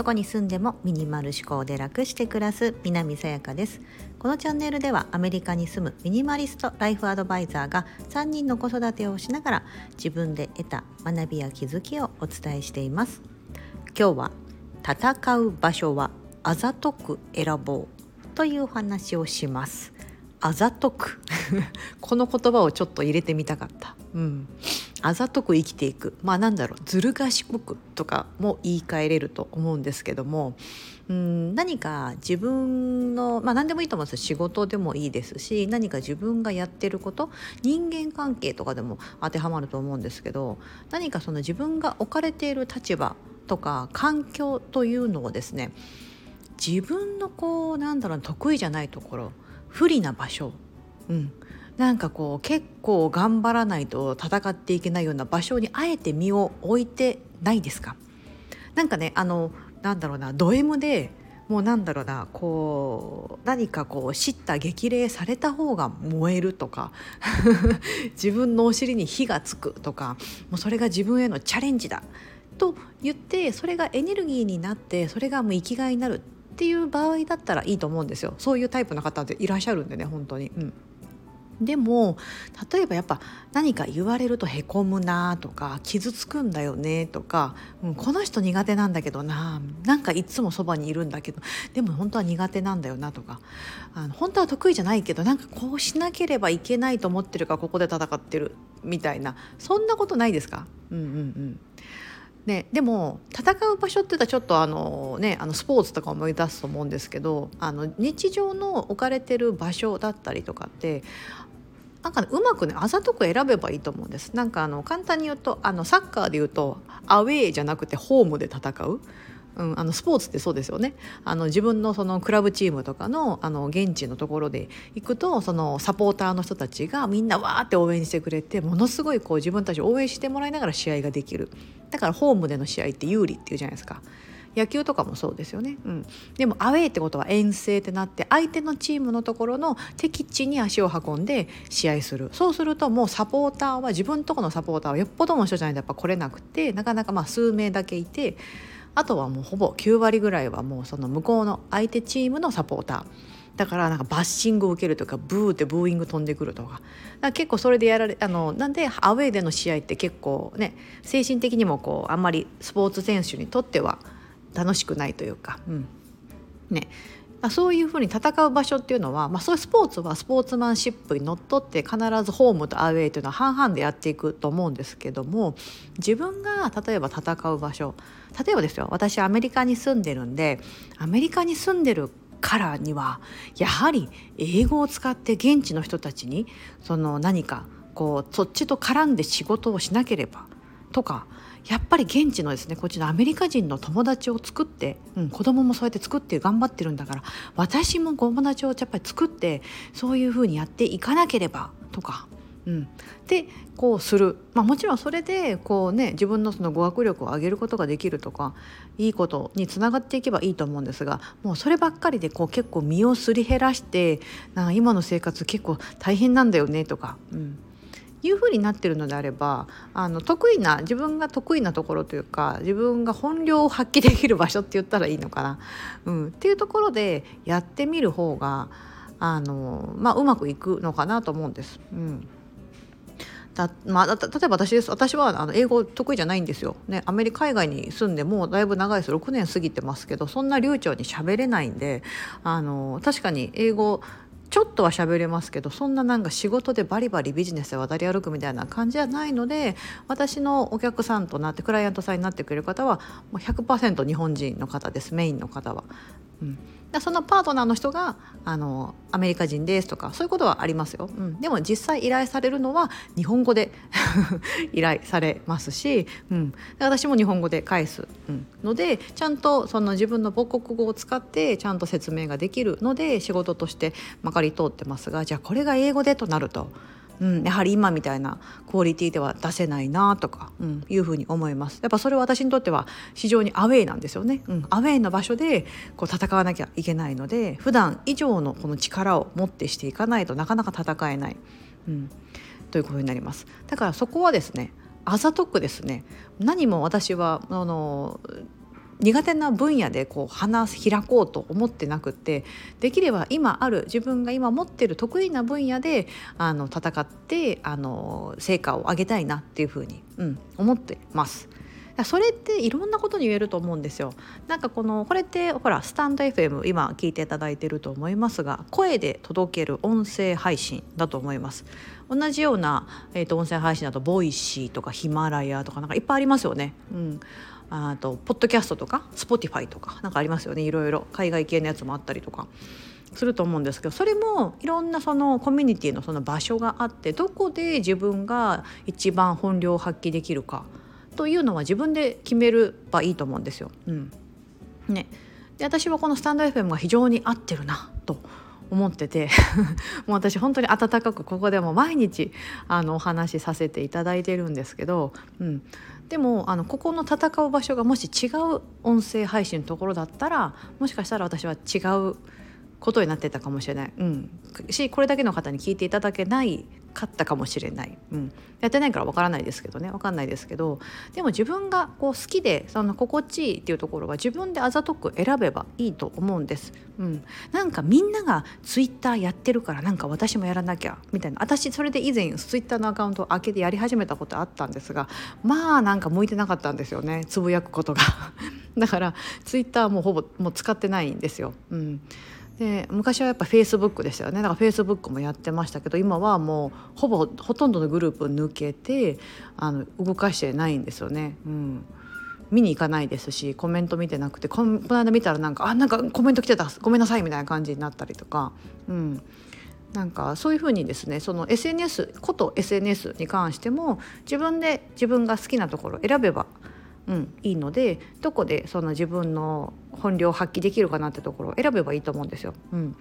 どこに住んでもミニマル思考で楽して暮らす南さやかです。このチャンネルではアメリカに住むミニマリストライフアドバイザーが3人の子育てをしながら自分で得た学びや気づきをお伝えしています。今日は戦う場所はあざとく選ぼうというお話をします。あざとく。この言葉をちょっと入れてみたかった。うん。あざとく生きていく。まあなんだろう。ずる賢くとかも言い換えれると思うんですけども。うん何か自分のまあ何でもいいと思うんです仕事でもいいですし何か自分がやってること人間関係とかでも当てはまると思うんですけど何かその自分が置かれている立場とか環境というのをですね自分のこうなんだろう得意じゃないところ不利な場所、うん、なんかこう結構頑張らないと戦っていけないような場所にあえて身を置いてないですか？なんかねあのなんだろうなド M でもうなんだろうなこう何かこう叱咤激励された方が燃えるとか 自分のお尻に火がつくとかもうそれが自分へのチャレンジだと言ってそれがエネルギーになってそれがもう生きがいになるっていう場合だったらいいと思うんですよ。そういうタイプの方っていらっしゃるんでね本当に。うん。でも例えばやっぱ何か言われるとへこむなとか傷つくんだよねとか、うん、この人苦手なんだけどななんかいつもそばにいるんだけどでも本当は苦手なんだよなとかあの本当は得意じゃないけどなんかこうしなければいけないと思ってるからここで戦ってるみたいなそんなことないですか？うんうんうん。ね、でも戦う場所って言ったらちょっとあの、ね、あのスポーツとか思い出すと思うんですけどあの日常の置かれてる場所だったりとかってなんか、ね、うまくねあざとく選べばいいと思うんです。なんかあの簡単に言うとあのサッカーで言うとアウェーじゃなくてホームで戦う。うん、あのスポーツってそうですよねあの自分のそのクラブチームとかのあの現地のところで行くとそのサポーターの人たちがみんなわーって応援してくれてものすごいこう自分たちを応援してもらいながら試合ができるだからホームでの試合って有利っていうじゃないですか。野球とかもそうですよね、うん、でもアウェーってことは遠征ってなって相手のチームのところの敵地に足を運んで試合する。そうするともうサポーターは自分とこのサポーターはよっぽどの人じゃないとやっぱ来れなくてなかなかまあ数名だけいてあとはもうほぼ9割ぐらいはもうその向こうの相手チームのサポーター。だからなんかバッシングを受けるとかブーってブーイング飛んでくるとか。か結構それでやられあのなんでアウェーでの試合って結構ね精神的にもこうあんまりスポーツ選手にとっては楽しくないというか、うん。ね。まあ、そういうふうに戦う場所っていうのは、まあ、そういうスポーツはスポーツマンシップにのっとって必ずホームとアウェーというのは半々でやっていくと思うんですけども自分が例えば戦う場所例えばですよ私アメリカに住んでるんでアメリカに住んでるからにはやはり英語を使って現地の人たちにその何かこうそっちと絡んで仕事をしなければとかやっぱり現地のですねこっちのアメリカ人の友達を作って、うん、子供もそうやって作って頑張ってるんだから私も友達をやっぱり作ってそういうふうにやっていかなければとか。うん、でこうする、まあ、もちろんそれでこう、ね、自分のその語学力を上げることができるとかいいことにつながっていけばいいと思うんですがもうそればっかりでこう結構身をすり減らしてな今の生活結構大変なんだよねとか、うん、いうふうになってるのであればあの得意な自分が得意なところというか自分が本領を発揮できる場所って言ったらいいのかな、うん、っていうところでやってみる方があの、まあ、うまくいくのかなと思うんです。うん。だまあ、例えば私です。私はあの英語得意じゃないんですよ、ね、アメリカ海外に住んでもうだいぶ長いです。6年過ぎてますけどそんな流暢に喋れないんであの確かに英語ちょっとは喋れますけどそんななんか仕事でバリバリビジネスで渡り歩くみたいな感じじゃないので私のお客さんとなってクライアントさんになってくれる方はもう100%日本人の方ですメインの方は。うん、そのパートナーの人があのアメリカ人ですとかそういうことはありますよ、うん、でも実際依頼されるのは日本語で 依頼されますし、うん、私も日本語で返す、うん、のでちゃんとその自分の母国語を使ってちゃんと説明ができるので仕事としてまかり通ってますがじゃあこれが英語でとなると。うん、やはり今みたいなクオリティでは出せないなとか、うん、いうふうに思います。やっぱそれは私にとっては非常にアウェーなんですよね、うん、アウェーの場所でこう戦わなきゃいけないので普段以上のこの力を持ってしていかないとなかなか戦えない、うん、ということになります。だからそこはですねあざとくですね何も私はあの苦手な分野でこう話開こうと思ってなくってできれば今ある自分が今持ってる得意な分野であの戦ってあの成果を上げたいなっていうふうに、うん、思ってます。それっていろんなことに言えると思うんですよ。なんかこのこれってほらスタンド FM 今聞いていただいてると思いますが声で届ける音声配信だと思います。同じような、えーと、音声配信だと Voicy とかヒマラヤとかなんかいっぱいありますよね。うん、あとポッドキャストとか Spotify とかなんかありますよね。いろいろ。海外系のやつもあったりとか。すると思うんですけどそれもいろんなそのコミュニティのその場所があってどこで自分が一番本領を発揮できるかというのは自分で決めればいいと思うんですよ。うん。ね、で私はこのスタンド FM が非常に合ってるなと思ってて もう私本当に温かくここでも毎日あのお話しさせていただいてるんですけど、うん、でもあのここの戦う場所がもし違う音声配信のところだったらもしかしたら私は違うことになってたかもしれない、うん、しこれだけの方に聞いていただけないかったかもしれない、うん、やってないからわからないですけどね。わかんないですけど。でも自分がこう好きでその心地いいっていうところは自分であざとく選べばいいと思うんです、うん、なんかみんながツイッターやってるからなんか私もやらなきゃみたいな。私それで以前ツイッターのアカウントを開けてやり始めたことあったんですがまあなんか向いてなかったんですよね。つぶやくことが。だからツイッターもほぼもう使ってないんですよ、うん。で昔はやっぱフェイスブックでしたよね。だからフェイスブックもやってましたけど今はもうほぼほとんどのグループ抜けてあの動かしてないんですよね。うん。見に行かないですしコメント見てなくてこの間見たらなんか「あなんかコメント来てたごめんなさい」みたいな感じになったりとか、うん、なんかそういうふうにですねその SNS こと SNS に関しても自分で自分が好きなところ選べばうん、いいのでどこでその自分の本領を発揮できるかなってところを選べばいいと思うんですよ。うん、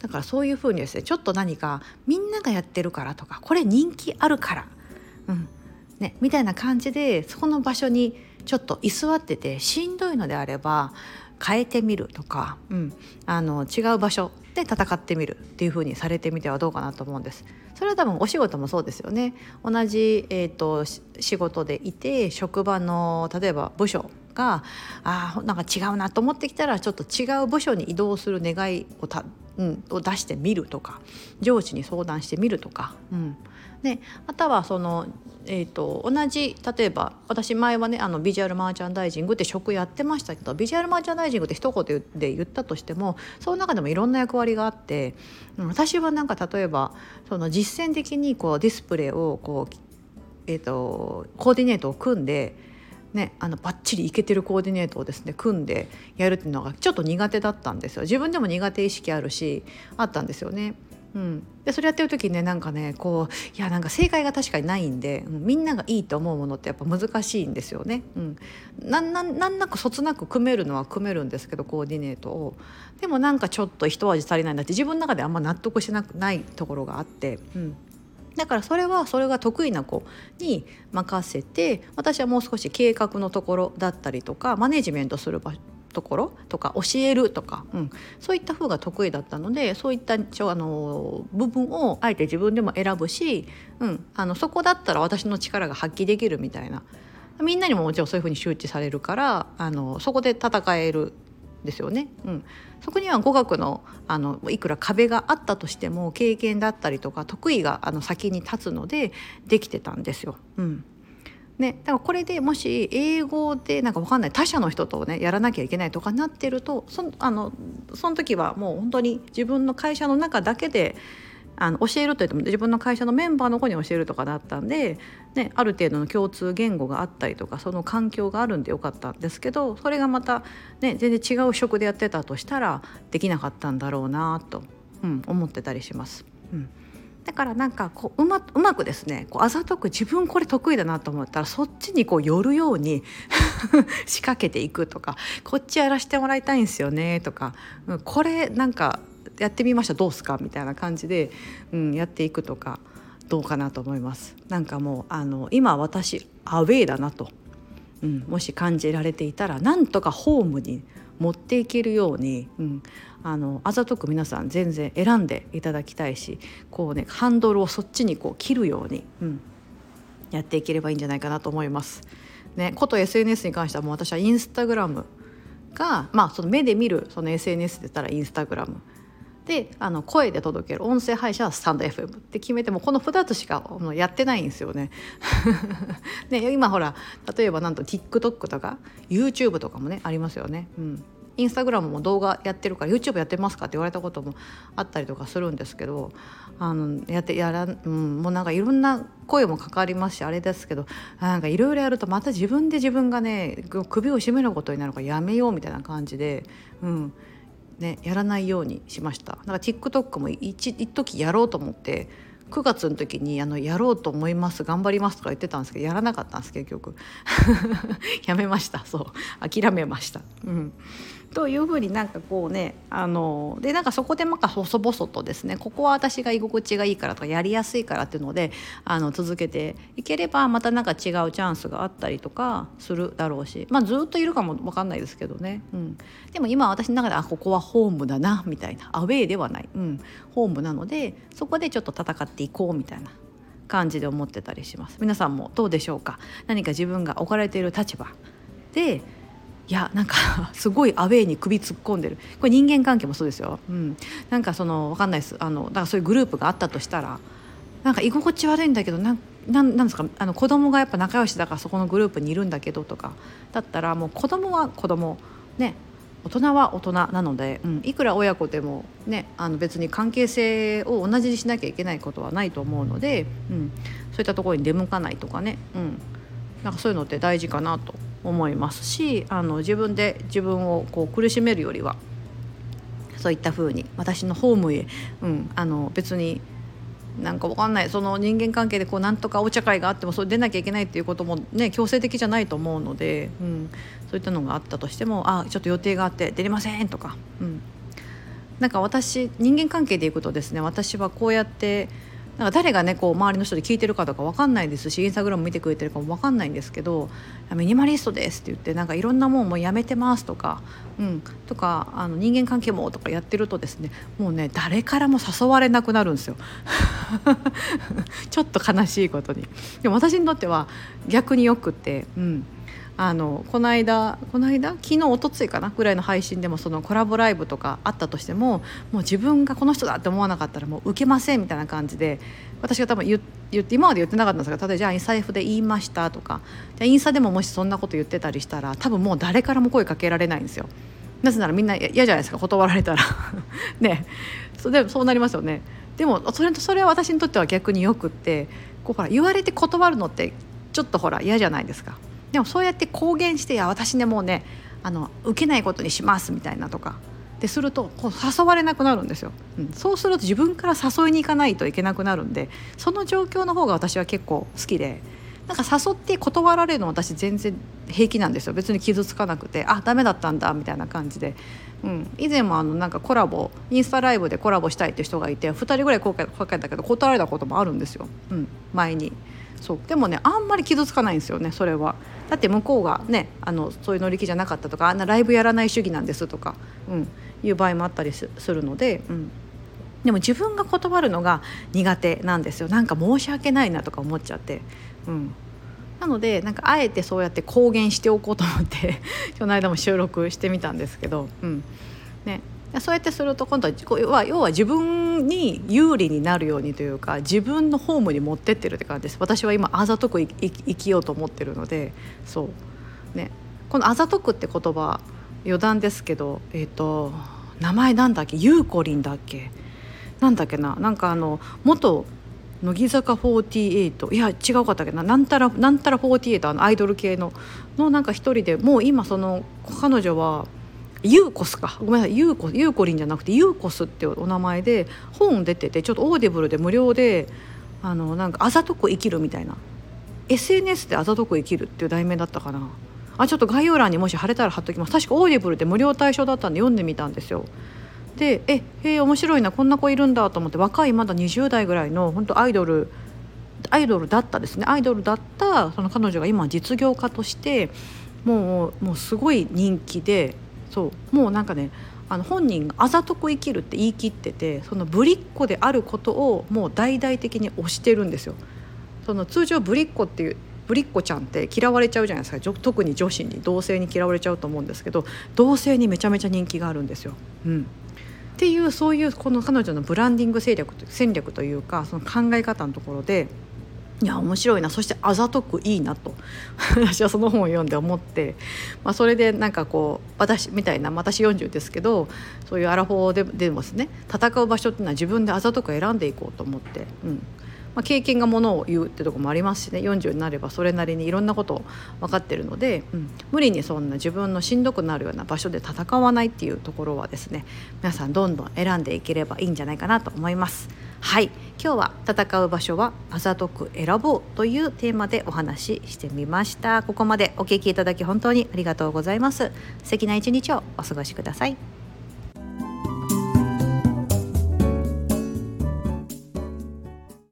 だからそういうふうにですねちょっと何かみんながやってるからとかこれ人気あるから、うんね、みたいな感じでそこの場所にちょっと居座っててしんどいのであれば変えてみるとか、うん、あの違う場所で戦ってみるっていう風にされてみてはどうかなと思うんです。それは多分お仕事もそうですよね。同じ、えーと、仕事でいて職場の例えば部署があなんか違うなと思ってきたらちょっと違う部署に移動する願いをた、うん、を出してみるとか上司に相談してみるとか、うん、であとはその、えーと、同じ例えば私前はねあのビジュアルマーチャンダイジングって職やってましたけどビジュアルマーチャンダイジングって一言で言ったとしてもその中でもいろんな役割があって私はなんか例えばその実践的にこうディスプレイをこう、えーと、コーディネートを組んでね、あのバッチリいけてるコーディネートをですね組んでやるっていうのがちょっと苦手だったんですよ自分でも苦手意識あるしあったんですよね。うん、でそれやってる時にねなんかねこういやなんか正解が確かにないんで、みんながいいと思うものってやっぱ難しいんですよね。うん、なんなんなんなくそつなく組めるのは組めるんですけどコーディネートをでもなんかちょっと一味足りないなって自分の中であんま納得しなくないところがあって。うんだからそれはそれが得意な子に任せて私はもう少し計画のところだったりとかマネジメントするところとか教えるとか、うん、そういった方が得意だったのでそういったあの部分をあえて自分でも選ぶし、うん、あのそこだったら私の力が発揮できるみたいな。みんなにももちろんそういうふうに周知されるからあのそこで戦えるですよね、うん、そこには語学のあのいくら壁があったとしても経験だったりとか得意があの先に立つのでできてたんですよ。うん。ね、だからこれでもし英語でなんか分かんない他者の人とねやらなきゃいけないとかなってるとそあのその時はもう本当に自分の会社の中だけであの教えるといっても自分の会社のメンバーの子に教えるとかだったんで、ね、ある程度の共通言語があったりとかその環境があるんでよかったんですけどそれがまた、ね、全然違う職でやってたとしたらできなかったんだろうなと、うん、思ってたりします。うんだからなんかこううまうまくですねこうあざとく自分これ得意だなと思ったらそっちにこう寄るように 仕掛けていくとかこっちやらせてもらいたいんですよねとか、うん、これなんかやってみましたどうすかみたいな感じで、うん、やっていくとかどうかなと思います。なんかもうあの今私アウェーだなと、うん、もし感じられていたらなんとかホームに持っていけるように、うん、あのあざとく皆さん全然選んでいただきたいしこうねハンドルをそっちにこう切るように、うん、やっていければいいんじゃないかなと思います。ね、こと SNS に関してはもう私はインスタグラムが、まあ、その目で見るその SNS で言ったらインスタグラムであの声で届ける音声配信はスタンド FM って決めてもこの2つしかやってないんですよね。ね今ほら例えばなんと TikTok とか YouTube とかもねありますよね。うんインスタグラムも動画やってるから YouTube やってますかって言われたこともあったりとかするんですけどあのやってやら、うん、もうなんかいろんな声もかかりますしあれですけどなんかいろいろやるとまた自分で自分がね首を絞めることになるからやめようみたいな感じで、うんね、やらないようにしました。だから TikTok も一一時やろうと思って9月の時にあのやろうと思います頑張りますとか言ってたんですけどやらなかったんです結局 やめましたそう諦めました。うんというふうになんかこうねあのでなんかそこでまか細々とですねここは私が居心地がいいからとかやりやすいからっていうのであの続けていければまたなんか違うチャンスがあったりとかするだろうしまあずっといるかも分かんないですけどね、うん、でも今私の中であここはホームだなみたいなアウェーではない、うん、ホームなのでそこでちょっと戦っていこうみたいな感じで思ってたりします。皆さんもどうでしょうか？何か自分が置かれている立場でいやなんか すごいアウェーに首突っ込んでる。これ人間関係もそうですよ、うん、なんかその分かんないです。あのだからそういうグループがあったとしたらなんか居心地悪いんだけどなんなんなんですか？あの子供がやっぱ仲良しだからそこのグループにいるんだけどとかだったらもう子供は子供。ね。大人は大人なので、うん、いくら親子でも、ね、あの別に関係性を同じにしなきゃいけないことはないと思うので、うん、そういったところに出向かないとかね、うん、なんかそういうのって大事かなと。思いますしあの自分で自分をこう苦しめるよりはそういったふうに私のホームへ、うん、あの別になんかわかんないその人間関係でこうなんとかお茶会があってもそれ出なきゃいけないっていうこともね強制的じゃないと思うので、うん、そういったのがあったとしてもあちょっと予定があって出れませんとか、うん、なんか私人間関係でいくとですね。私はこうやってなんか誰がねこう周りの人で聞いてるかとか分かんないですしインスタグラム見てくれてるかも分かんないんですけど「ミニマリストです」って言ってなんかいろんなもんもうやめてますとか、うん、とかあの人間関係もとかやってるとですねもうね誰からも誘われなくなるんですよ ちょっと悲しいことに。でも私にとっては逆によくって、うん、あのこの間この間？昨日おとついかな？ぐらいの配信でもそのコラボライブとかあったとしてももう自分がこの人だって思わなかったらもう受けませんみたいな感じで私が多分言って今まで言ってなかったんですが例えばじゃあ財布で言いましたとかじゃインスタでももしそんなこと言ってたりしたら多分もう誰からも声かけられないんですよ。なぜならみんな嫌じゃないですか断られたら ねそでそうなりますよね。でもそれそれは私にとっては逆によくってこうほら言われて断るのってちょっとほら嫌じゃないですか。でもそうやって公言して「いや私ねもうねあの受けないことにします」みたいなとか。でするとこう誘われなくなるんですよ、うん、そうすると自分から誘いに行かないといけなくなるんでその状況の方が私は結構好きでなんか誘って断られるの私全然平気なんですよ。別に傷つかなくてあダメだったんだみたいな感じで、うん、以前もあのなんかコラボインスタライブでコラボしたいって人がいて2人ぐらい声かけたけど断られたこともあるんですよ、うん、前に。そう。でもねあんまり傷つかないんですよねそれは。だって向こうがねあのそういう乗り気じゃなかったとかあんなライブやらない主義なんですとか、うん、いう場合もあったりするので、うん、でも自分が断るのが苦手なんですよ。なんか申し訳ないなとか思っちゃって。うん。なのでなんかあえてそうやって公言しておこうと思って この間も収録してみたんですけど、うん。ね、そうやってすると今度は要は自分に有利になるようにというか自分のホームに持ってってるって感じです。私は今あざとく生きようと思ってるのでそう。ね。この「あざとく」って言葉余談ですけどえっ、ー、と名前なんだっけ？ゆうこりんだっけ？なんだっけな？なんかあの元乃木坂48いや違うかったっけな？なんたらなんたら48あのアイドル系ののなんか一人でもう今その彼女はゆうこすか。ごめんなさい。ゆうこゆうこりんじゃなくてゆうこすってお名前で本出ててちょっと Audible で無料であのなんかあざとく生きるみたいな。SNS であざとく生きるっていう題名だったかな。あちょっと概要欄にもし貼れたら貼っときます。確か Audible で無料対象だったんで読んでみたんですよ。でえへえ面白いな。こんな子いるんだと思って若いまだ20代ぐらいの本当アイドルアイドルだったですね。アイドルだったその彼女が今実業家としてもうもうすごい人気でそうもうなんかねあの本人があざとく生きるって言い切っててそのぶりっ子であることをもう大々的に推してるんですよ。その通常ぶりっ子っていうぶりっ子ちゃんって嫌われちゃうじゃないですか特に女子に同性に嫌われちゃうと思うんですけど同性にめちゃめちゃ人気があるんですよ。うん、っていうそういうこの彼女のブランディング戦略戦略というかその考え方のところでいや面白いな。そしてあざとくいいなと。私はその本を読んで思って、まあ、それでなんかこう私みたいな私40ですけどそういうアラフォーででもですね戦う場所っていうのは自分であざとく選んでいこうと思って、うん。まあ、経験がものを言うってとこもありますしね。40になればそれなりにいろんなこと分かってるので、うん、無理にそんな自分のしんどくなるような場所で戦わないっていうところはですね皆さんどんどん選んでいければいいんじゃないかなと思います。はい。今日は戦う場所はあざとく選ぼうというテーマでお話ししてみました。ここまでお聞きいただき本当にありがとうございます。素敵な一日をお過ごしください。